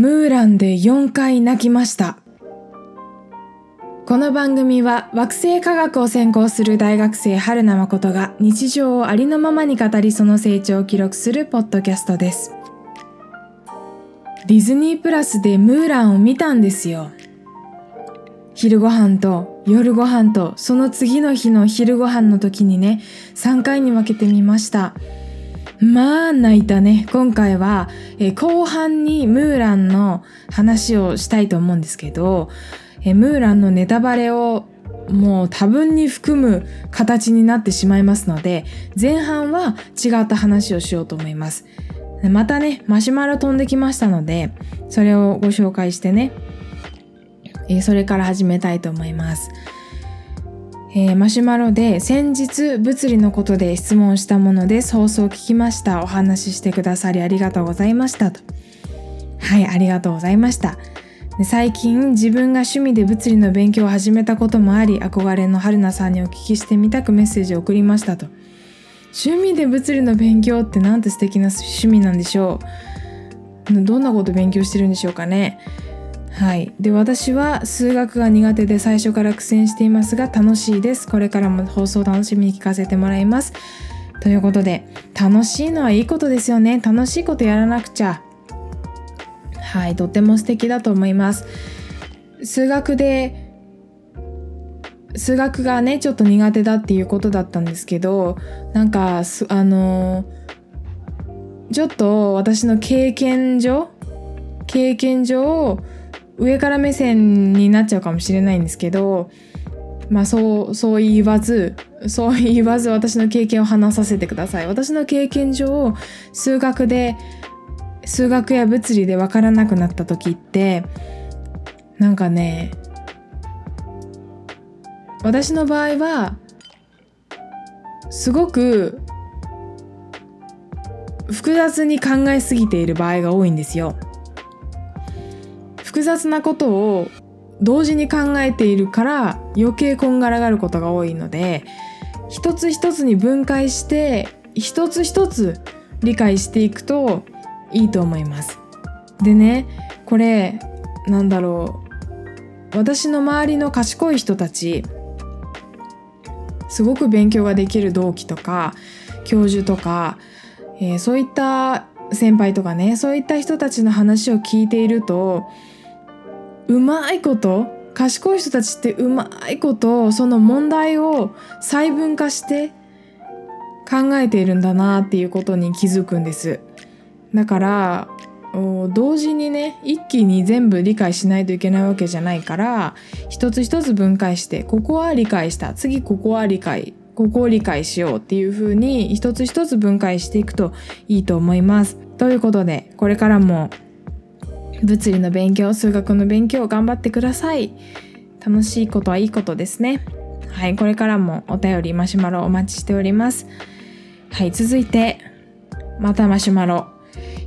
ムーランで4回泣きました。この番組は惑星科学を専攻する大学生春名誠が日常をありのままに語りその成長を記録するポッドキャストです。ディズニープラスでムーランを見たんですよ。昼ご飯と夜ご飯とその次の日の昼ご飯の時にね3回に分けてみました。まあ泣いたね。今回は、え後半にムーランの話をしたいと思うんですけどえムーランのネタバレをもう多分に含む形になってしまいますので前半は違った話をしようと思います。またねマシュマロ飛んできましたのでそれをご紹介してね、えそれから始めたいと思います、えー、マシュマロで先日物理のことで質問したものです放送を聞きました。お話ししてくださりありがとうございましたと。はいありがとうございました。最近自分が趣味で物理の勉強を始めたこともあり憧れの春菜さんにお聞きしてみたくメッセージを送りましたと。趣味で物理の勉強ってなんて素敵な趣味なんでしょう。どんなこと勉強してるんでしょうかね。はい。で私は数学が苦手で最初から苦戦していますが楽しいです。これからも放送楽しみに聞かせてもらいます。ということで楽しいのはいいことですよね。楽しいことやらなくちゃ。はい。とっても素敵だと思います。数学で数学がねちょっと苦手だっていうことだったんですけどなんかあのちょっと私の経験上経験上上から目線になっちゃうかもしれないんですけどまあそうそう言わずそう言わず私の経験を話させてください私の経験上数学で数学や物理で分からなくなった時ってなんかね私の場合はすごく複雑に考えすぎている場合が多いんですよ。複雑なことを同時に考えているから余計こんがらがることが多いので一つ一つに分解して一つ一つ理解していくといいと思います。でねこれなんだろう。私の周りの賢い人たちすごく勉強ができる同期とか教授とか、えー、そういった先輩とかねそういった人たちの話を聞いているとうまいこと賢い人たちってうまいことその問題を細分化して考えているんだなっていうことに気づくんです。だから同時にね一気に全部理解しないといけないわけじゃないから一つ一つ分解してここは理解した次ここは理解ここを理解しようっていう風に一つ一つ分解していくといいと思います。ということでこれからも物理の勉強数学の勉強頑張ってください。楽しいことはいいことですね。はい、これからもお便りマシュマロお待ちしております。はい、続いてまたマシュマロ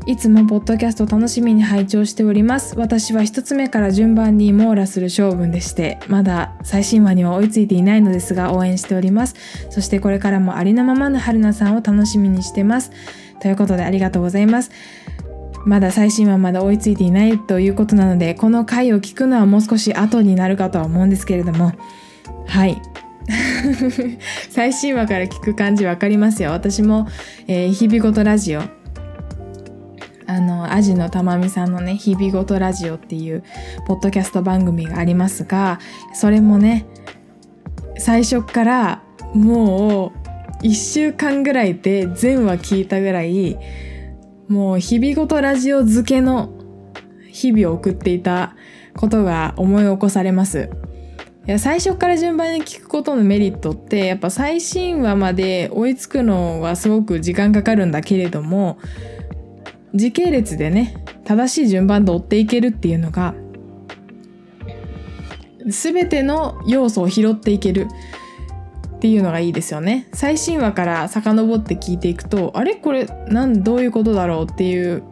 いつもポッドキャスト楽しみに拝聴しております。私は一つ目から順番に網羅する性分でして、まだ最新話には追いついていないのですが応援しております。そしてこれからもありのままの春菜さんを楽しみにしてます。ということでありがとうございます。まだ最新話まだ追いついていないということなので、この回を聞くのはもう少し後になるかとは思うんですけれども、はい。最新話から聞く感じわかりますよ。私も、えー、日々ごとラジオあのアジのたまみさんのね「日々ごとラジオ」っていうポッドキャスト番組がありますがそれもね最初からもう1週間ぐらいで全話聞いたぐらいもう日々ごとラジオ漬けの日々を送っていたことが思い起こされます。いや最初から順番に聞くことのメリットってやっぱ最新話まで追いつくのはすごく時間かかるんだけれども時系列でね正しい順番で追っていけるっていうのが全ての要素を拾っていけるっていうのがいいですよね。最新話から遡って聞いていくとあれ？これなんどういうことだろうっていう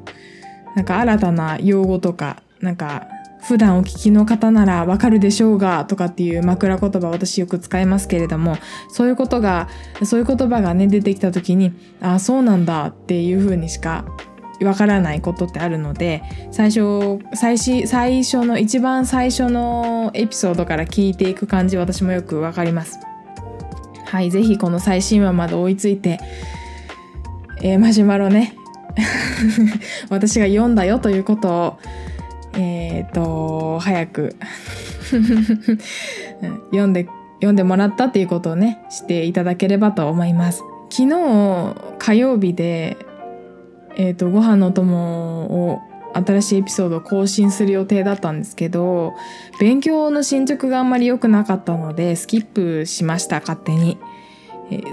なんか新たな用語とかなんか普段お聞きの方ならわかるでしょうがとかっていう枕言葉私よく使いますけれどもそういうことがそういう言葉がね出てきた時にああそうなんだっていうふうにしかわからないことってあるので最初最初最初の一番最初のエピソードから聞いていく感じ私もよくわかります。はい是非この最新話まで追いついて、えー、マシュマロね 私が読んだよということをえっ、ー、と早く 読んで読んでもらったっていうことをねしていただければと思います。昨日火曜日でえっ、とご飯のお供を新しいエピソードを更新する予定だったんですけど勉強の進捗があんまり良くなかったのでスキップしました勝手に、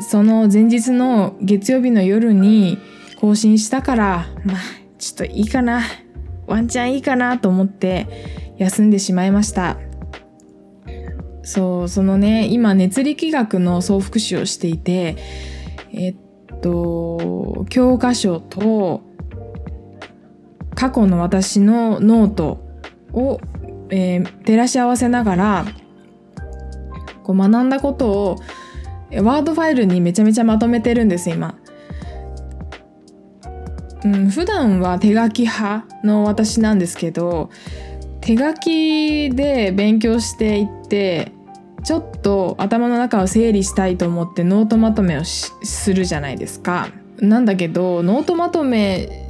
その前日の月曜日の夜に更新したからまあちょっといいかな。ワンチャンいいかなと思って休んでしまいました。そうそのね今熱力学の総復習をしていてえっと教科書と過去の私のノートを、えー、照らし合わせながらこう学んだことをワードファイルにめちゃめちゃまとめてるんです今。うん、普段は手書き派の私なんですけど手書きで勉強していってちょっと頭の中を整理したいと思ってノートまとめをするじゃないですか。なんだけどノートまとめ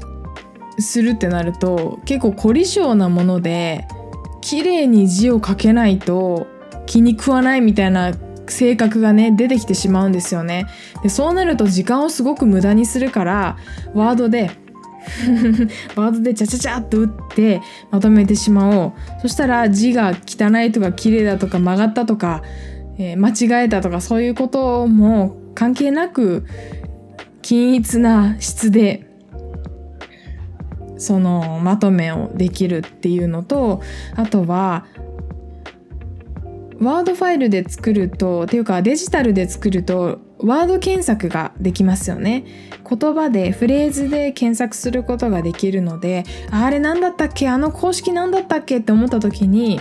するってなると結構凝り性なもので綺麗に字を書けないと気に食わないみたいな性格がね出てきてしまうんですよね。でそうなると時間をすごく無駄にするからワードで ワードでチャチャチャっと打ってまとめてしまおう。そしたら字が汚いとか綺麗だとか曲がったとか、えー、間違えたとかそういうことも関係なく均一な質でそのまとめをできるっていうのとあとはワードファイルで作るとっていうかデジタルで作るとワード検索ができますよね。言葉でフレーズで検索することができるのであれ何だったっけ？あの公式何だったっけ？って思った時に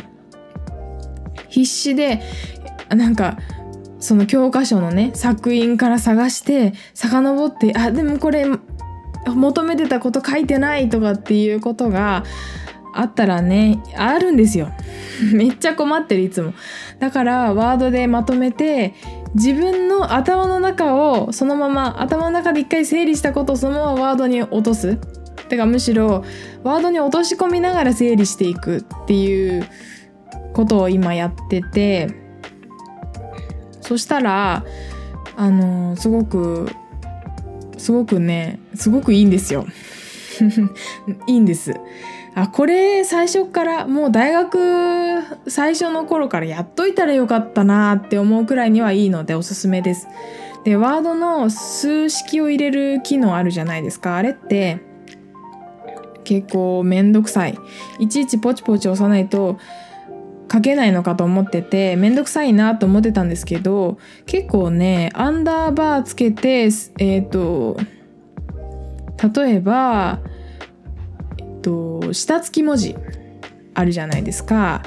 必死でなんかその教科書のね作品から探して遡ってあでもこれ求めてたこと書いてないとかっていうことがあったらねあるんですよ。めっちゃ困ってるいつも。だからワードでまとめて自分の頭の中をそのまま頭の中で一回整理したことをそのままワードに落とす。てかむしろワードに落とし込みながら整理していくっていうことを今やってて。そしたらあのすごくすごくねすごくいいんですよ。いいんです。あこれ最初からもう大学最初の頃からやっといたらよかったなって思うくらいにはいいのでおすすめです。でワードの数式を入れる機能あるじゃないですか。あれって結構めんどくさい。いちいちポチポチ押さないと書けないのかと思っててめんどくさいなと思ってたんですけど結構ねアンダーバーつけてえっ、ー、と例えばえっと下付き文字あるじゃないですか。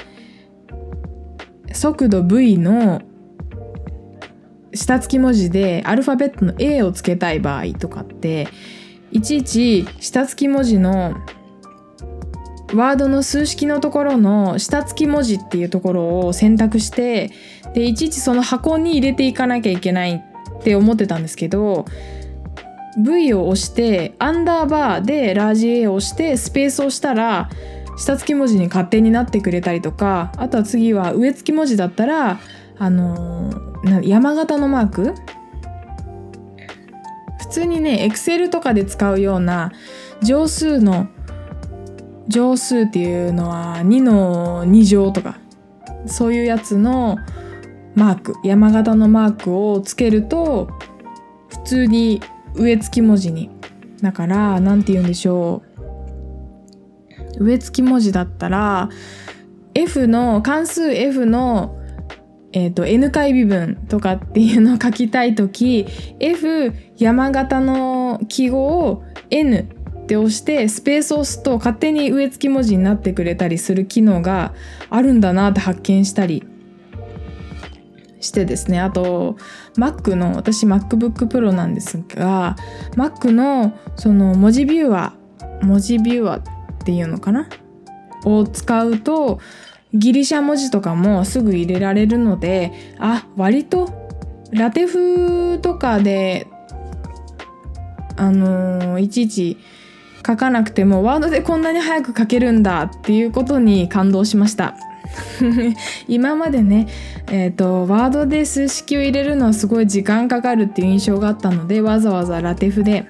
速度 V の下付き文字でアルファベットの A をつけたい場合とかっていちいち下付き文字のワードの数式のところの下付き文字っていうところを選択してでいちいちその箱に入れていかなきゃいけないって思ってたんですけど V を押してアンダーバーでラージ A を押してスペースをしたら下付き文字に勝手になってくれたりとかあとは次は上付き文字だったらあのー、山形のマーク？普通にね Excel とかで使うような乗数の乗数っていうのは2の2乗とかそういうやつのマーク山形のマークをつけると普通に上付き文字に。だから何て言うんでしょう。上付き文字だったら F の関数 F のえーと、N 回微分とかっていうのを書きたい時 F 山形の記号を N って押してスペースを押すと勝手に上付き文字になってくれたりする機能があるんだなって発見したりしてですね。あと Mac の私 MacBook Pro なんですが Mac のその文字ビューアー文字ビューアーっていうのかな？を使うとギリシャ文字とかもすぐ入れられるのであ割とラテ風とかであのーいちいち書かなくてもワードでこんなに早く書けるんだっていうことに感動しました。今までね、えーと、ワードで数式を入れるのはすごい時間かかるっていう印象があったのでわざわざラテフで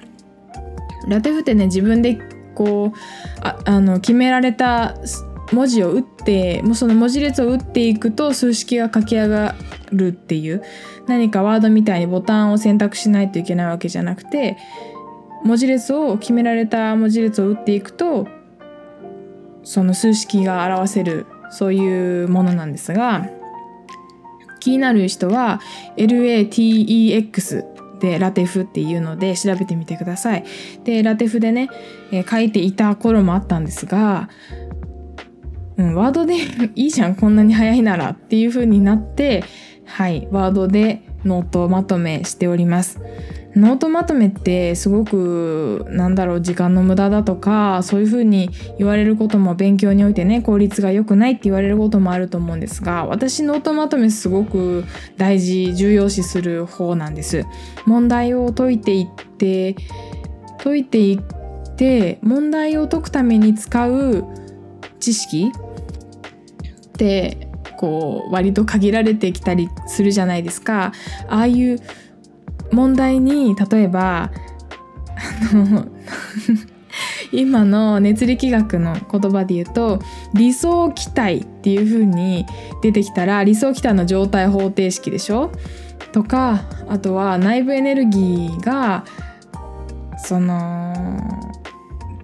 ラテフってね自分でこうああの決められた文字を打ってもうその文字列を打っていくと数式が書き上がるっていう何かワードみたいにボタンを選択しないといけないわけじゃなくて文字列を決められた文字列を打っていくとその数式が表せるそういうものなんですが気になる人は LaTeX でラテフっていうので調べてみてください。でラテフでね、えー書いていた頃もあったんですが、うん、ワードでいいじゃんこんなに早いならっていう風になってはいワードでノートをまとめしております。ノートまとめってすごくなんだろう時間の無駄だとかそういうふうに言われることも勉強においてね効率が良くないって言われることもあると思うんですが私ノートまとめすごく大事重要視する方なんです。問題を解いていって解いていって問題を解くために使う知識ってこう割と限られてきたりするじゃないですか。ああいう問題に例えばあの 今の熱力学の言葉で言うと理想気体っていう風に出てきたら理想気体の状態方程式でしょ？とかあとは内部エネルギーがその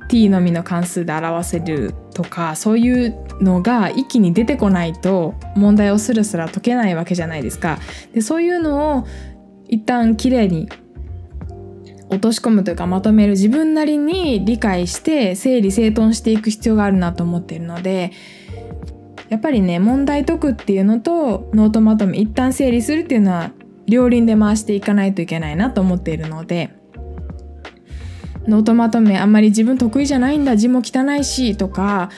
t のみの関数で表せるとかそういうのが一気に出てこないと問題をスラスラ解けないわけじゃないですか。でそういうのを一旦きれいに落とし込むというかまとめる自分なりに理解して整理整頓していく必要があるなと思っているのでやっぱりね問題解くっていうのとノートまとめ一旦整理するっていうのは両輪で回していかないといけないなと思っているのでノートまとめあんまり自分得意じゃないんだ字も汚いしとか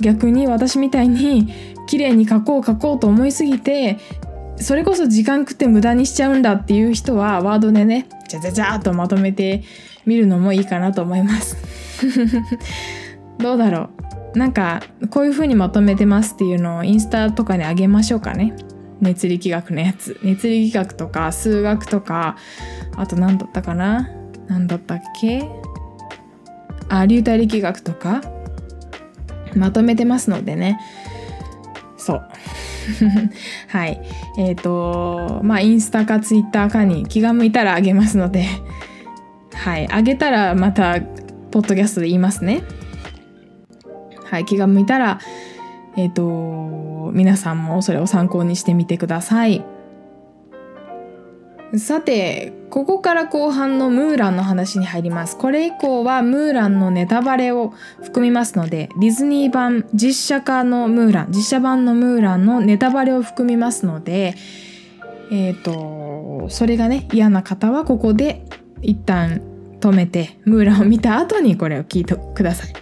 逆に私みたいに綺麗に書こう書こうと思いすぎてそれこそ時間食って無駄にしちゃうんだっていう人はワードでねじゃじゃじゃーっとまとめてみるのもいいかなと思います。どうだろう？なんかこういう風にまとめてますっていうのをインスタとかにあげましょうかね。熱力学のやつ。熱力学とか数学とかあと何だったかな？何だったっけ？あ流体力学とか。まとめてますのでね。そう。はい。えっ、とまあインスタかツイッターかに気が向いたらあげますので。はい。あげたらまたポッドキャストで言いますね。はい。気が向いたらえっ、と皆さんもそれを参考にしてみてください。さてここから後半のムーランの話に入ります。これ以降はムーランのネタバレを含みますのでディズニー版実写化のムーラン実写版のムーランのネタバレを含みますのでえっ、とそれがね嫌な方はここで一旦止めてムーランを見た後にこれを聞いてください。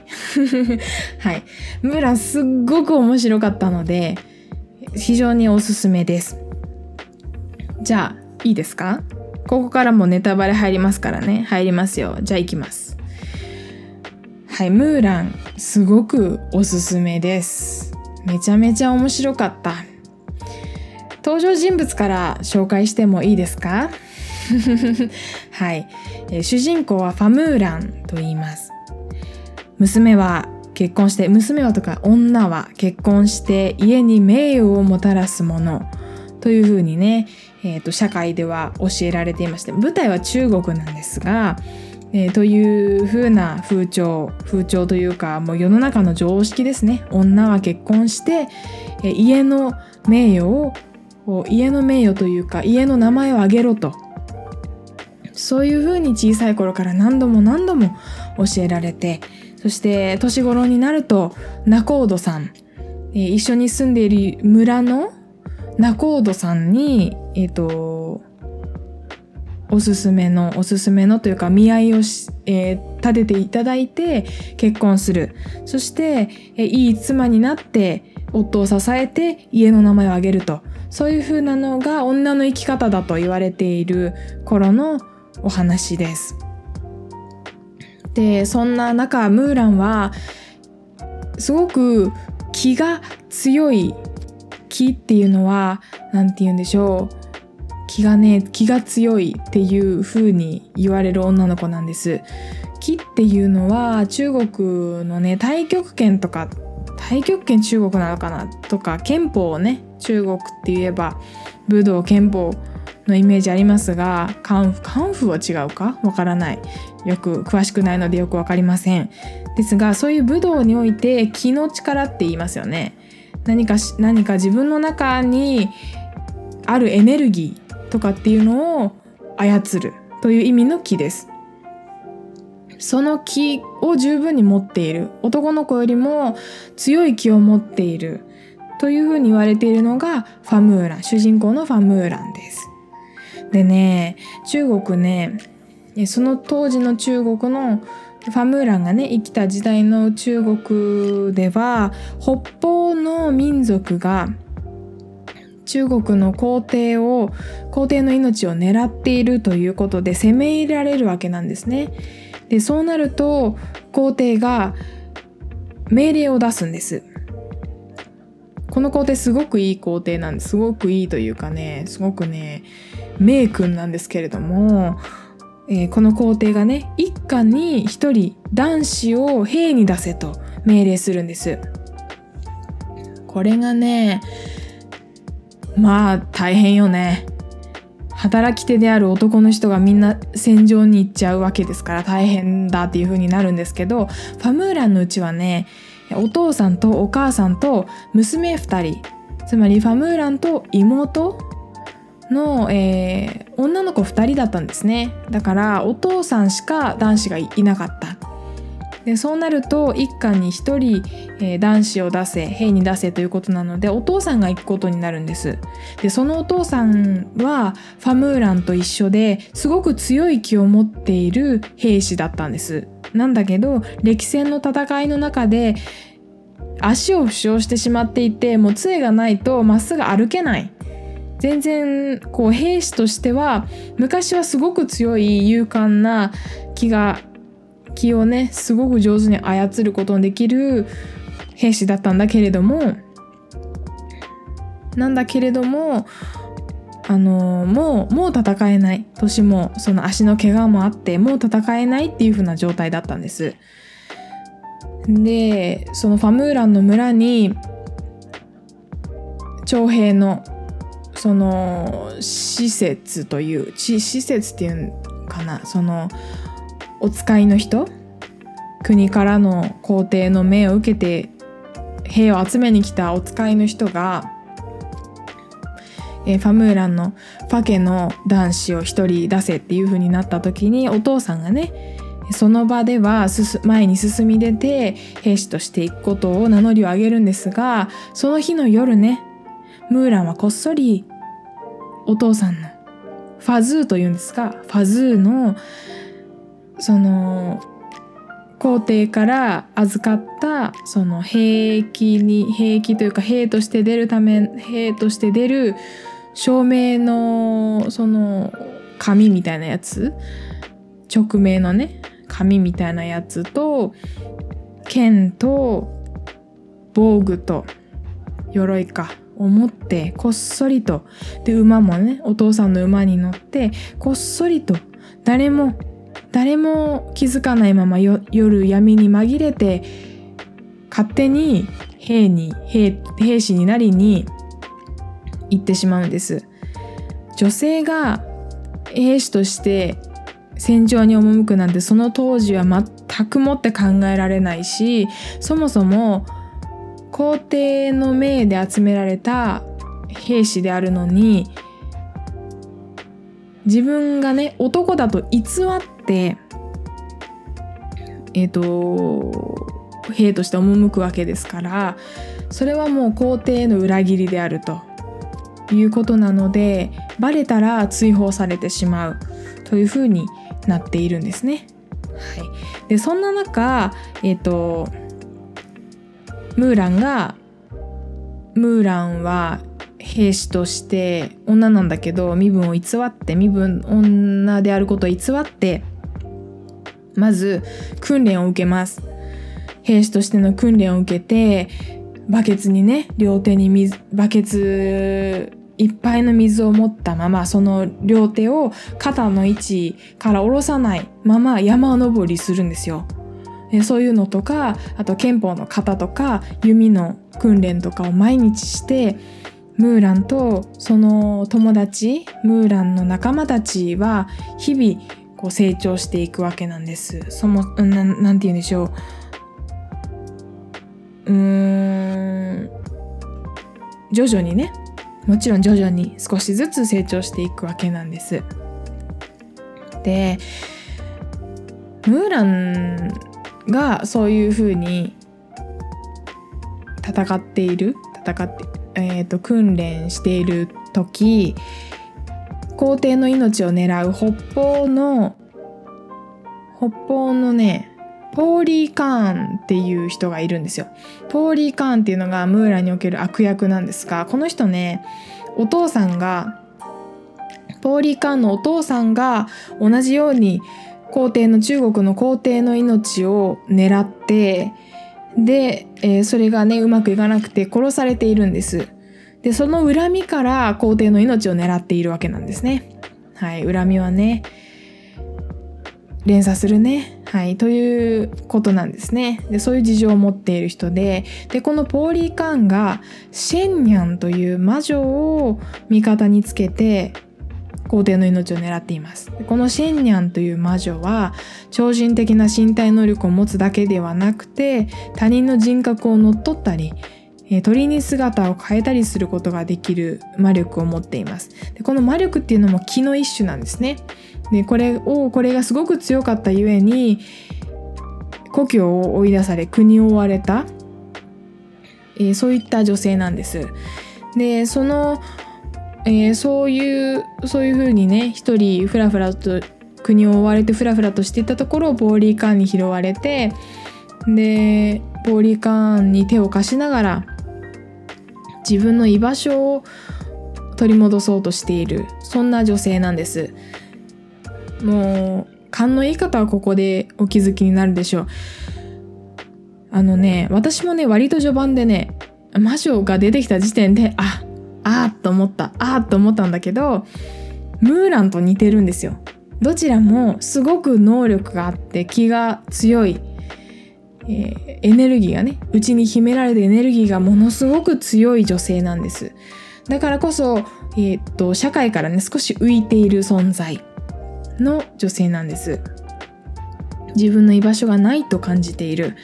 はい。ムーランすっごく面白かったので非常におすすめです。じゃあいいですか？ここからもネタバレ入りますからね。入りますよ。じゃあ行きます。はいムーラン。すごくおすすめです。めちゃめちゃ面白かった。登場人物から紹介してもいいですか？はい、えー主人公はファムーランと言います。娘は結婚して娘はとか女は結婚して家に名誉をもたらすものというふうにね、えーと社会では教えられていまして舞台は中国なんですが、えーというふうな風潮風潮というかもう世の中の常識ですね。女は結婚して、えー家の名誉を家の名誉というか家の名前を挙げろと。そういうふうに小さい頃から何度も何度も教えられてそして年頃になると仲人さん、えー一緒に住んでいる村の仲人さんにえっ、とおすすめのおすすめのというか見合いをし、えー立てていただいて結婚するそしていい妻になって夫を支えて家の名前を挙げるとそういう風なのが女の生き方だと言われている頃のお話です。でそんな中ムーランはすごく気が強い気っていうのは何て言うんでしょう。気がね気が強いっていう風に言われる女の子なんです。気っていうのは中国のね太極拳とか太極拳中国なのかなとか憲法をね中国って言えば武道憲法のイメージありますがカンフカンフは違うか？わからない。よく詳しくないのでよく分かりません。ですがそういう武道において気の力って言いますよね。何か何か自分の中にあるエネルギーとかっていうのを操るという意味の気です。その気を十分に持っている。男の子よりも強い気を持っているというふうに言われているのがファムーラン。主人公のファムーランです。でね中国ねその当時の中国のファムーランがね生きた時代の中国では北方の民族が中国の皇帝を皇帝の命を狙っているということで攻め入られるわけなんですね。でそうなると皇帝が命令を出すんです。この皇帝すごくいい皇帝なんですすごくいいというかねすごくね名君なんですけれどもえー、この皇帝がね一家に一人男子を兵に出せと命令するんですこれがねまあ大変よね。働き手である男の人がみんな戦場に行っちゃうわけですから大変だっていう風になるんですけどファムーランのうちはねお父さんとお母さんと娘2人つまりファムーランと妹の、えー、女の子2人だったんですね。だからお父さんしか男子がいなかった。でそうなると一家に1人、えー、男子を出せ兵に出せということなのでお父さんが行くことになるんです。でそのお父さんはファムーランと一緒ですごく強い気を持っている兵士だったんです。なんだけど歴戦の戦いの中で足を負傷してしまっていてもう杖がないとまっすぐ歩けない。全然こう兵士としては昔はすごく強い勇敢な気が気をねすごく上手に操ることのできる兵士だったんだけれどもなんだけれどもあのもうもう戦えない年もその足の怪我もあってもう戦えないっていう風な状態だったんです。でそのファムーランの村に徴兵のその施設という施設っていうかなそのお使いの人？国からの皇帝の命を受けて兵を集めに来たお使いの人が、えファムーランのファ家の男子を一人出せっていう風になった時にお父さんがねその場では前に進み出て兵士としていくことを名乗りを上げるんですがその日の夜ねムーランはこっそりお父さんのファズーというんですがファズーのその皇帝から預かったその兵役に兵役というか兵として出るため兵として出る証明のその紙みたいなやつ直命のね紙みたいなやつと剣と防具と鎧かを持ってこっそりと。で馬もねお父さんの馬に乗ってこっそりと誰も誰も気づかないまま夜闇に紛れて勝手に兵に兵兵士になりに行ってしまうんです。女性が兵士として戦場に赴くなんてその当時は全くもって考えられないしそもそも皇帝の命で集められた兵士であるのに自分がね男だと偽ってえっ、ー、と兵として赴くわけですからそれはもう皇帝の裏切りであるということなのでバレたら追放されてしまうというふうになっているんですね。はい、でそんな中えっ、ー、とムーランがムーランは兵士として女なんだけど身分を偽って身分女であることを偽ってまず訓練を受けます兵士としての訓練を受けてバケツにね両手に水バケツいっぱいの水を持ったままその両手を肩の位置から下ろさないまま山登りするんですよ。そういうのとかあと憲法の型とか弓の訓練とかを毎日してムーランとその友達ムーランの仲間たちは日々こう成長していくわけなんです。そのななんて言うんでしょう。うん徐々にねもちろん徐々に少しずつ成長していくわけなんです。でムーランがそういうふうに戦っている戦って、えーと、訓練している時皇帝の命を狙う北方の北方のねポーリー・カーンっていう人がいるんですよ。ポーリー・カーンっていうのがムーラにおける悪役なんですがこの人ねお父さんがポーリー・カーンのお父さんが同じように皇帝の中国の皇帝の命を狙ってで、えー、それがねうまくいかなくて殺されているんです。でその恨みから皇帝の命を狙っているわけなんですね。はい恨みはね連鎖するね。はい、ということなんですね。でそういう事情を持っている人ででこのポーリー・カーンがシェンニャンという魔女を味方につけて皇帝の命を狙っていますこのシェンニャンという魔女は超人的な身体能力を持つだけではなくて他人の人格を乗っ取ったり鳥に姿を変えたりすることができる魔力を持っています。でこの魔力っていうのも気の一種なんですね。でこれをこれがすごく強かったゆえに故郷を追い出され国を追われた、えー、そういった女性なんです。でその、えー、そういうそういうふうにね一人ふらふらと国を追われてふらふらとしていたところをポーリー・カーンに拾われてでポーリー・カーンに手を貸しながら自分の居場所を取り戻そうとしている。そんな女性なんです。もう勘のいい方はここでお気づきになるでしょう。あのね私もね割と序盤でね魔女が出てきた時点でああーと思った。あーと思ったんだけどムーランと似てるんですよ。どちらもすごく能力があって気が強い。えー、エネルギーがね内に秘められたエネルギーがものすごく強い女性なんです。だからこそ、えー、っと社会からね少し浮いている存在の女性なんです。自分の居場所がないと感じている。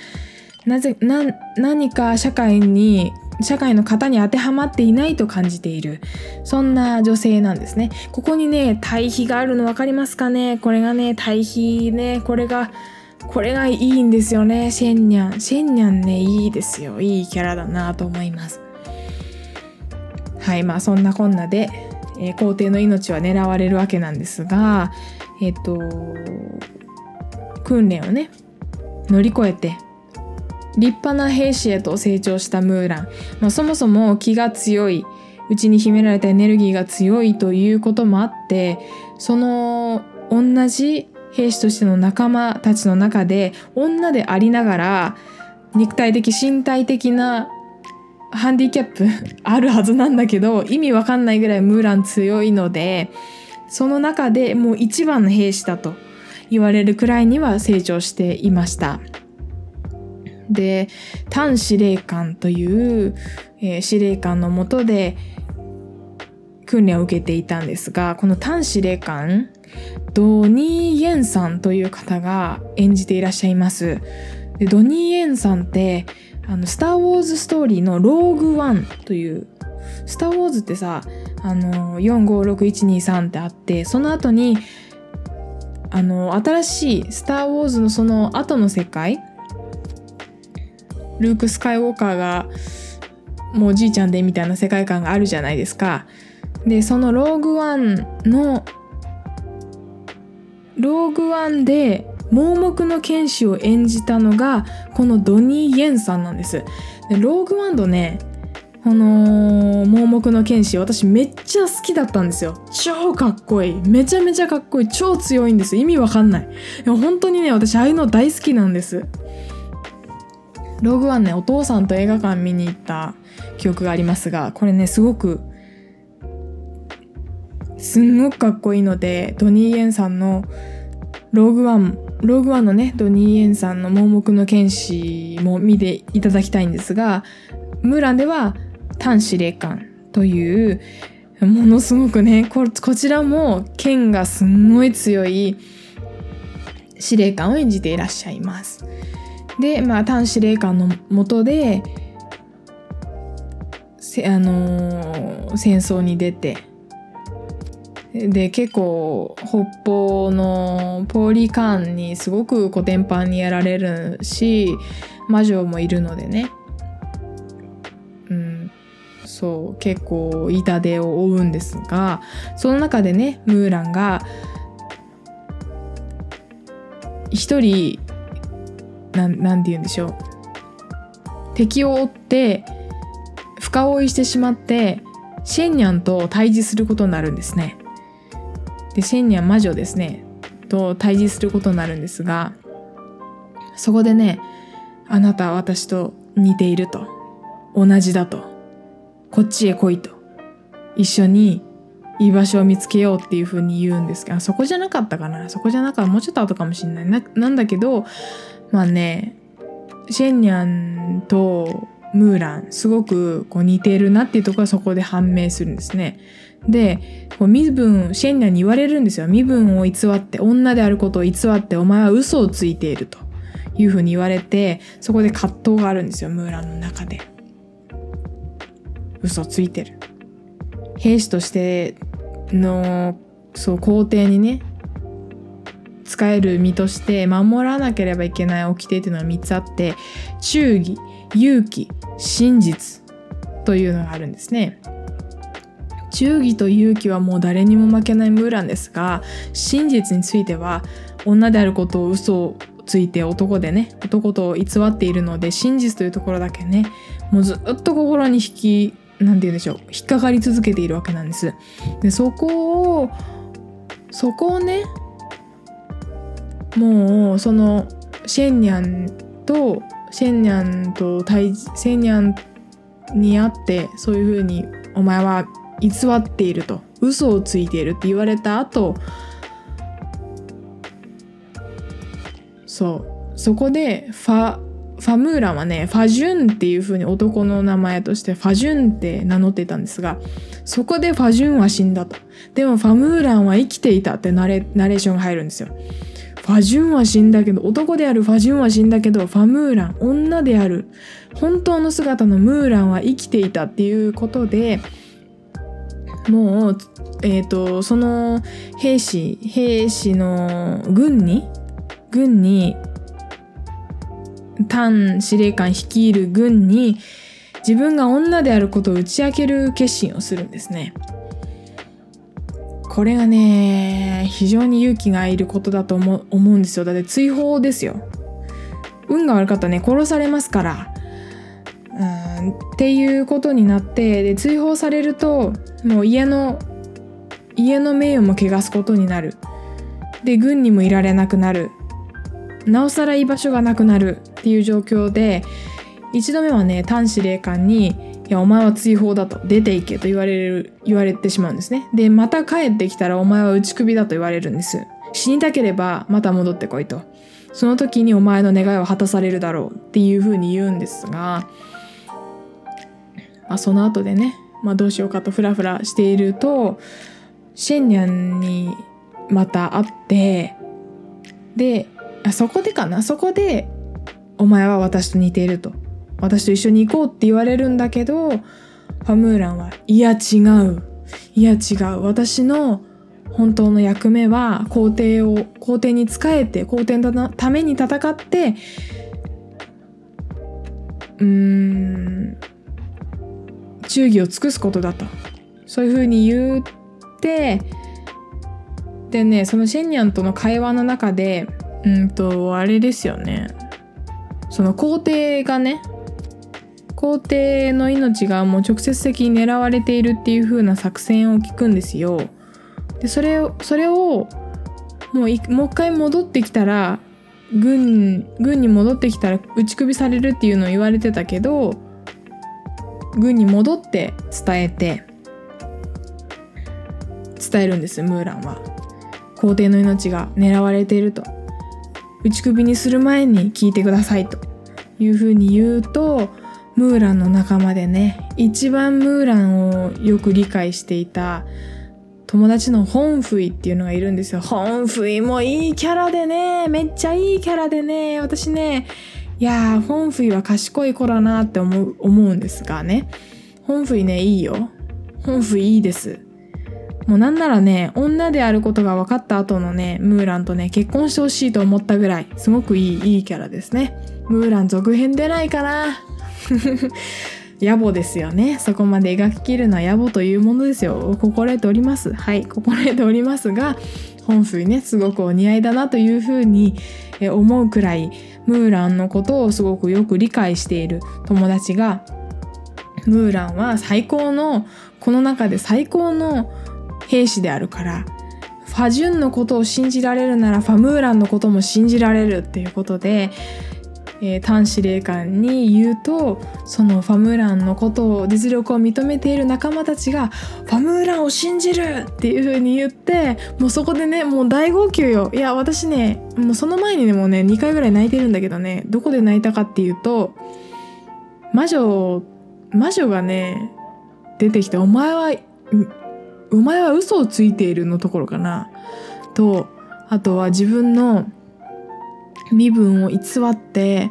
なぜな何か社会に社会の型に当てはまっていないと感じている。そんな女性なんですね。ここにね対比があるの分かりますかね？これがね対比ねこれがこれがいいんですよね。シェンニャン。シェンニャンねいいですよ。いいキャラだなと思います。はいまあそんなこんなで、えー、皇帝の命は狙われるわけなんですがえっ、ー、と訓練をね乗り越えて立派な兵士へと成長したムーラン、まあ、そもそも気が強い内に秘められたエネルギーが強いということもあってその同じ兵士としての仲間たちの中で女でありながら肉体的身体的なハンディキャップ あるはずなんだけど意味わかんないぐらいムーラン強いのでその中でもう一番の兵士だと言われるくらいには成長していました。で単司令官という、えー、司令官のもとで訓練を受けていたんですがこの単司令官ドニー・イエンさんという方が演じていらっしゃいます。でドニー・イエンさんってあのスター・ウォーズ・ストーリーのローグ・ワンというスター・ウォーズってさあの456123ってあってその後にあの新しいスター・ウォーズのその後の世界ルーク・スカイウォーカーがもうおじいちゃんでみたいな世界観があるじゃないですか。でそのローグワンのローグワンで盲目の剣士を演じたのがこのドニー・イエンさんなんです。でローグワンドねこの盲目の剣士私めっちゃ好きだったんですよ。超かっこいい。めちゃめちゃかっこいい。超強いんです意味わかんない。でも本当にね私ああいうの大好きなんです。ローグワンねお父さんと映画館見に行った記憶がありますがこれねすごくすんごくかっこいいのでドニー・イエンさんのローグワンローグワンのねドニー・イエンさんの盲目の剣士も見ていただきたいんですがムーランでは単司令官というものすごくねこちらも剣がすんごい強い司令官を演じていらっしゃいます。でまあ単司令官のもとであのー、戦争に出てで結構北方のポーリーカーンにすごくコテンパンにやられるし魔女もいるのでね。うん。そう結構痛手を負うんですがその中でねムーランが一人なんなんて言うんでしょう。敵を追って深追いしてしまってシェンニャンと対峙することになるんですね。でシェンニャン魔女ですね。と対峙することになるんですがそこでねあなたは私と似ていると。同じだと。こっちへ来いと。一緒にいい場所を見つけようっていう風に言うんですけどそこじゃなかったかな。そこじゃなかったもうちょっと後かもしれない。ななんだけどまあねシェンニャンとムーランすごくこう似てるなっていうところがそこで判明するんですね。で身分シェンニャに言われるんですよ。身分を偽って女であることを偽ってお前は嘘をついているというふうに言われてそこで葛藤があるんですよムーランの中で。嘘ついてる。兵士としてのそう皇帝にね使える身として守らなければいけない掟っていうのは3つあって忠義勇気真実というのがあるんですね。忠義と勇気はもう誰にも負けないムーランですが真実については女であることを嘘をついて男でね男と偽っているので真実というところだけねもうずっと心に引き何て言うんでしょう引っかかり続けているわけなんです。でそこをそこをねもうそのシェンニャンとシェンニャンと対シェンニャンに会ってそういうふうにお前は偽っていると。嘘をついているって言われた後そう。そこでファファムーランはねファジュンっていう風に男の名前としてファジュンって名乗ってたんですがそこでファジュンは死んだと。でもファムーランは生きていたってナレナレーションが入るんですよ。ファジュンは死んだけど男であるファジュンは死んだけどファムーラン女である本当の姿のムーランは生きていたっていうことでもう、えーと、その兵士兵士の軍に軍に単司令官率いる軍に自分が女であることを打ち明ける決心をするんですね。これがね非常に勇気がいることだと思うんですよ。だって追放ですよ。運が悪かったね殺されますから。うんっていうことになってで追放されるともう家の家の名誉も汚すことになる。で軍にもいられなくなる。なおさら居場所がなくなるっていう状況で一度目はね単司令官に「いやお前は追放だ」と「出ていけ」と言われる言われてしまうんですね。でまた帰ってきたら「お前は打ち首だ」と言われるんです。死にたければまた戻ってこいと。その時にお前の願いは果たされるだろうっていうふうに言うんですが、まあ、その後でねまあ、どうしようかとフラフラしているとシェンニャンにまた会ってであそこでかな？そこで「お前は私と似ている」と「私と一緒に行こう」って言われるんだけどファムーランは「いや違う。いや違う。私の本当の役目は皇帝を皇帝に仕えて皇帝のために戦ってうーん忠義を尽くすことだと。そういうふうに言ってでねそのシェンニャンとの会話の中でうんとあれですよね。その皇帝がね皇帝の命がもう直接的に狙われているっていう風な作戦を聞くんですよ。でそれをそれをもう一回戻ってきたら軍軍に戻ってきたら打ち首されるっていうのを言われてたけど軍に戻って伝えて伝えるんですムーランは皇帝の命が狙われていると打ち首にする前に聞いてくださいというふうに言うとムーランの仲間でね一番ムーランをよく理解していた友達のホンフイっていうのがいるんですよ。ホンフイもいいキャラでね、めっちゃいいキャラでね、私ね、いやー、ホンフイは賢い子だなって思う、思うんですがね。ホンフイね、いいよ。ホンフイいいです。もうなんならね、女であることが分かった後のね、ムーランとね、結婚してほしいと思ったぐらい、すごくいい、いいキャラですね。ムーラン続編出ないかな 野暮ですよね。そこまで描ききるのは野暮というものですよ。心得ております。はい、心得ておりますが、本風ね、すごくお似合いだなというふうに思うくらい、ムーランのことをすごくよく理解している友達が、ムーランは最高の、この中で最高の兵士であるから、ファジュンのことを信じられるならファムーランのことも信じられるっていうことでえー、単司令官に言うとそのファムーランのことを実力を認めている仲間たちが「ファムーランを信じる!」っていう風に言ってもうそこでねもう大号泣よいや私ねもうその前にねもうね2回ぐらい泣いてるんだけどねどこで泣いたかっていうと魔女魔女がね出てきて「お前はお前は嘘をついている」のところかなとあとは自分の身分を偽って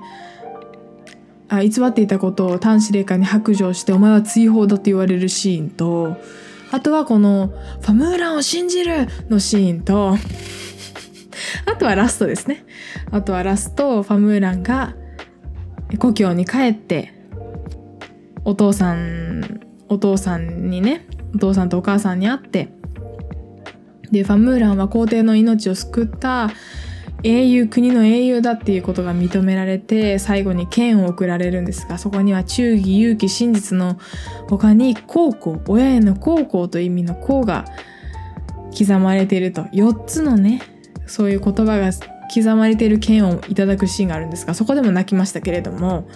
あ偽っていたことを単司令官に白状してお前は追放だと言われるシーンとあとはこの「ファムーランを信じる!」のシーンとあとはラストですねあとはラストファムーランが故郷に帰ってお父さんお父さんにねお父さんとお母さんに会ってでファムーランは皇帝の命を救った英雄国の英雄だっていうことが認められて最後に剣を贈られるんですがそこには忠義勇気真実の他に孝行親への孝行という意味の孝が刻まれていると4つのねそういう言葉が刻まれている剣をいただくシーンがあるんですがそこでも泣きましたけれども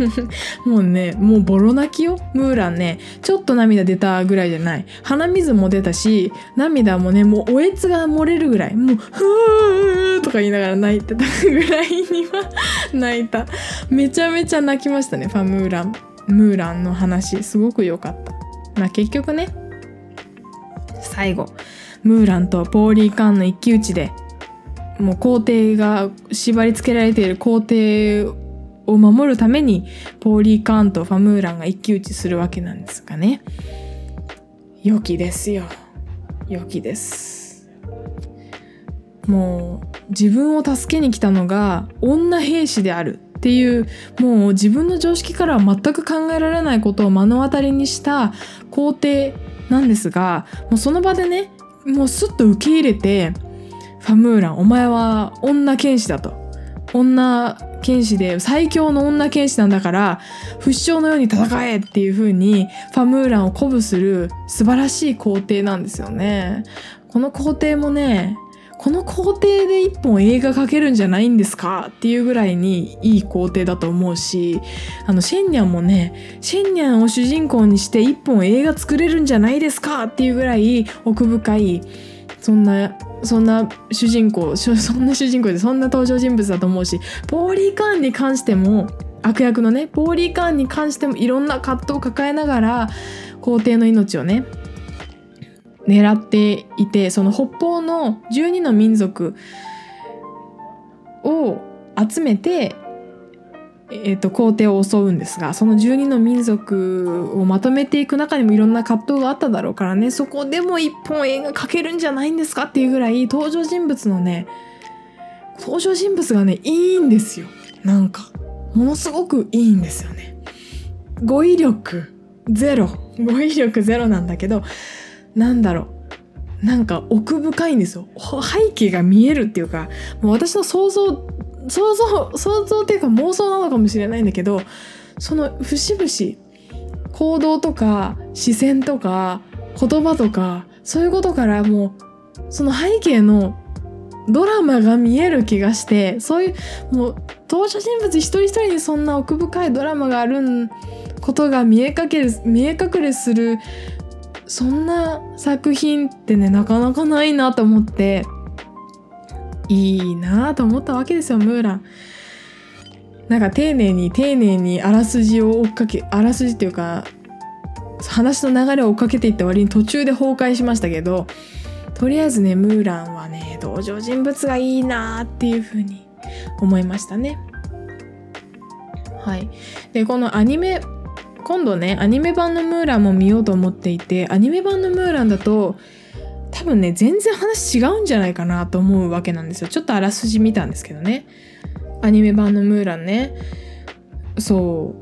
もうねもうボロ泣きよムーランね。ちょっと涙出たぐらいじゃない。鼻水も出たし涙もねもうおえつが漏れるぐらい。もうふーとか言いながら泣いてたぐらいには 泣いた。めちゃめちゃ泣きましたねファムーラン。ムーランの話。すごく良かった。まあ結局ね。最後。ムーランとポーリー・カーンの一騎打ちでもう皇帝が縛り付けられている皇帝を守るためにポーリー・カーンとファムーランが一騎打ちするわけなんですがね。良きですよ。良きです。もう自分を助けに来たのが女兵士である。っていうもう自分の常識からは全く考えられないことを目の当たりにした皇帝なんですがもうその場でねもうスッと受け入れてファムーランお前は女剣士だと。女剣士で最強の女剣士なんだから不死鳥のように戦えっていう風にファムーランを鼓舞する素晴らしい皇帝なんですよね。この皇帝もねこの皇帝で一本映画描けるんじゃないんですかっていうぐらいにいい皇帝だと思うしあのシェンニャンもねシェンニャンを主人公にして一本映画作れるんじゃないですかっていうぐらい奥深いそんなそんな主人公 そんな主人公でそんな登場人物だと思うしポーリー・カーンに関しても悪役のねポーリー・カーンに関してもいろんな葛藤を抱えながら皇帝の命をね狙っていてその北方の12の民族を集めてえーと、皇帝を襲うんですがその12の民族をまとめていく中にもいろんな葛藤があっただろうからね。そこでも一本映画描けるんじゃないんですかっていうぐらい登場人物のね登場人物がねいいんですよ。なんかものすごくいいんですよね。語彙力ゼロ。語彙力ゼロなんだけどなんだろう。なんか奥深いんですよ。背景が見えるっていうかもう私の想像想像想像っていうか妄想なのかもしれないんだけどその節々行動とか視線とか言葉とかそういうことからもうその背景のドラマが見える気がしてそういうもう登場人物一人一人にそんな奥深いドラマがあることが見えかける見え隠れするそんな作品ってねなかなかないなと思って。いいなと思ったわけですよムーラン。なんか丁寧に丁寧にあらすじを追っかけあらすじっていうか話の流れを追っかけていった割に途中で崩壊しましたけどとりあえずねムーランはね登場人物がいいなっていうふうに思いましたね。はい、でこのアニメ今度ねアニメ版のムーランも見ようと思っていてアニメ版のムーランだと多分ね全然話違うんじゃないかなと思うわけなんですよ。ちょっとあらすじ見たんですけどね。アニメ版のムーランね。そ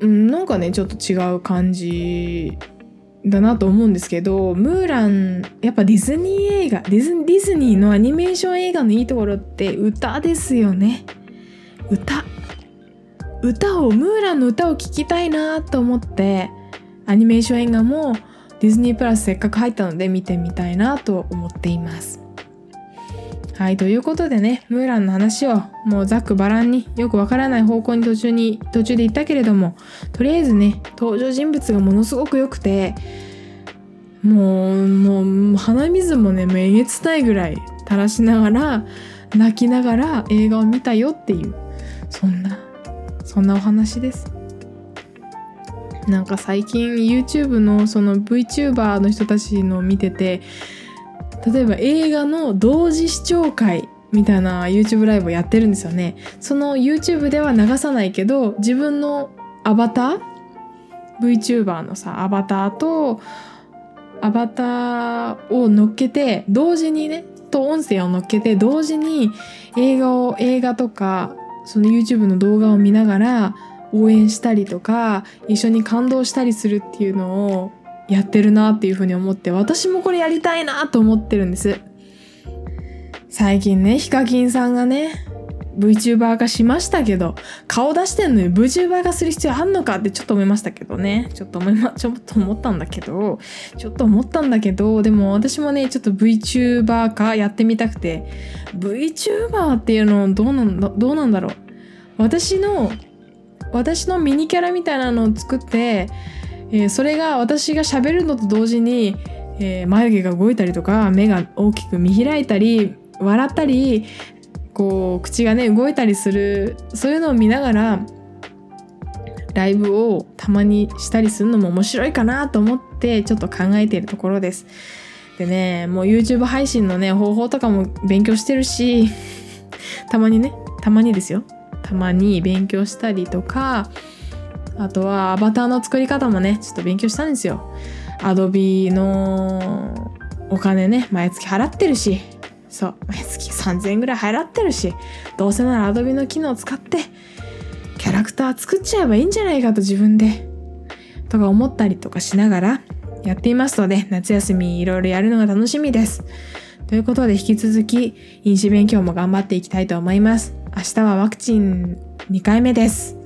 う。なんかねちょっと違う感じだなと思うんですけどムーランやっぱディズニー映画ディズディズニーのアニメーション映画のいいところって歌ですよね。歌。歌をムーランの歌を聴きたいなと思ってアニメーション映画もディズニープラスせっかく入ったので見てみたいなと思っていますはい、ということでね、ムーランの話をもうざっくばらんによくわからない方向に途中に、途中で行ったけれども、とりあえずね、登場人物がものすごく良くて、もう、もう、鼻水もね、もうえげつないぐらい垂らしながら、泣きながら映画を見たよっていう、そんな、そんなお話です。なんか最近 YouTube のその VTuber の人たちの見てて例えば映画の同時視聴会みたいな YouTube ライブをやってるんですよね。その YouTube では流さないけど自分のアバター VTuber のさアバターとアバターを乗っけて同時にねと音声を乗っけて同時に映画を映画とかその YouTube の動画を見ながら応援したりとか一緒に感動したりするっていうのをやってるなっていうふうに思って私もこれやりたいなと思ってるんです。最近ねヒカキンさんがね VTuber 化しましたけど顔出してんのに VTuber 化する必要あんのかってちょっと思いましたけどね。ちょっと思いまちょっと思ったんだけどちょっと思ったんだけどでも私もねちょっと VTuber 化やってみたくて。VTuber っていうのどうなんだどうなんだろう。私の私のミニキャラみたいなのを作ってえー、それが私が喋るのと同時に、えー、眉毛が動いたりとか目が大きく見開いたり笑ったりこう口がね動いたりするそういうのを見ながらライブをたまにしたりするのも面白いかなと思ってちょっと考えているところです。でねもう YouTube 配信のね方法とかも勉強してるしたまにねたまにですよたまに勉強したりとかあとはアバターの作り方もねちょっと勉強したんですよ。アドビのお金ね毎月払ってるし。そう毎月3000円ぐらい払ってるし。どうせならアドビの機能を使ってキャラクター作っちゃえばいいんじゃないかと自分で。とか思ったりとかしながらやっていますので夏休みいろいろやるのが楽しみです。ということで引き続き飲酒勉強も頑張っていきたいと思います明日はワクチン2回目です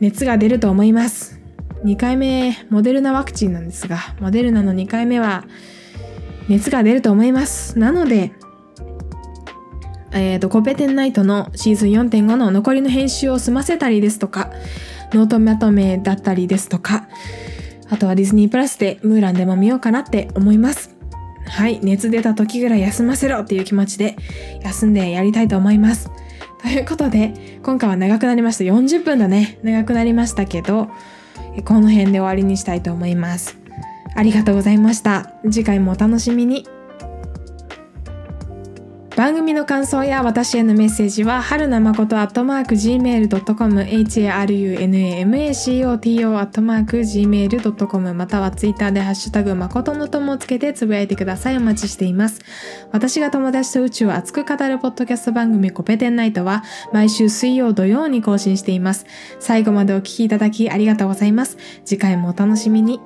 熱が出ると思います。2回目、モデルナワクチンなんですが、モデルナの2回目は熱が出ると思います。なので、えっ、ー、と、コペテンナイトのシーズン4.5の残りの編集を済ませたりですとか、ノートまとめだったりですとか、あとはディズニープラスでムーランでも見ようかなって思います。はい、熱出た時ぐらい休ませろっていう気持ちで休んでやりたいと思います。ということで、今回は長くなりました。40分だね。長くなりましたけど、この辺で終わりにしたいと思います。ありがとうございました。次回もお楽しみに。番組の感想や私へのメッセージは、春名誠アットマーク gmail.com、harunamacoto アットマーク gmail.com またはツイッターでハッシュタグ誠の友をつけてつぶやいてください。お待ちしています。私が友達と宇宙を熱く語るポッドキャスト番組コペテンナイトは毎週水曜土曜に更新しています。最後までお聴きいただきありがとうございます。次回もお楽しみに。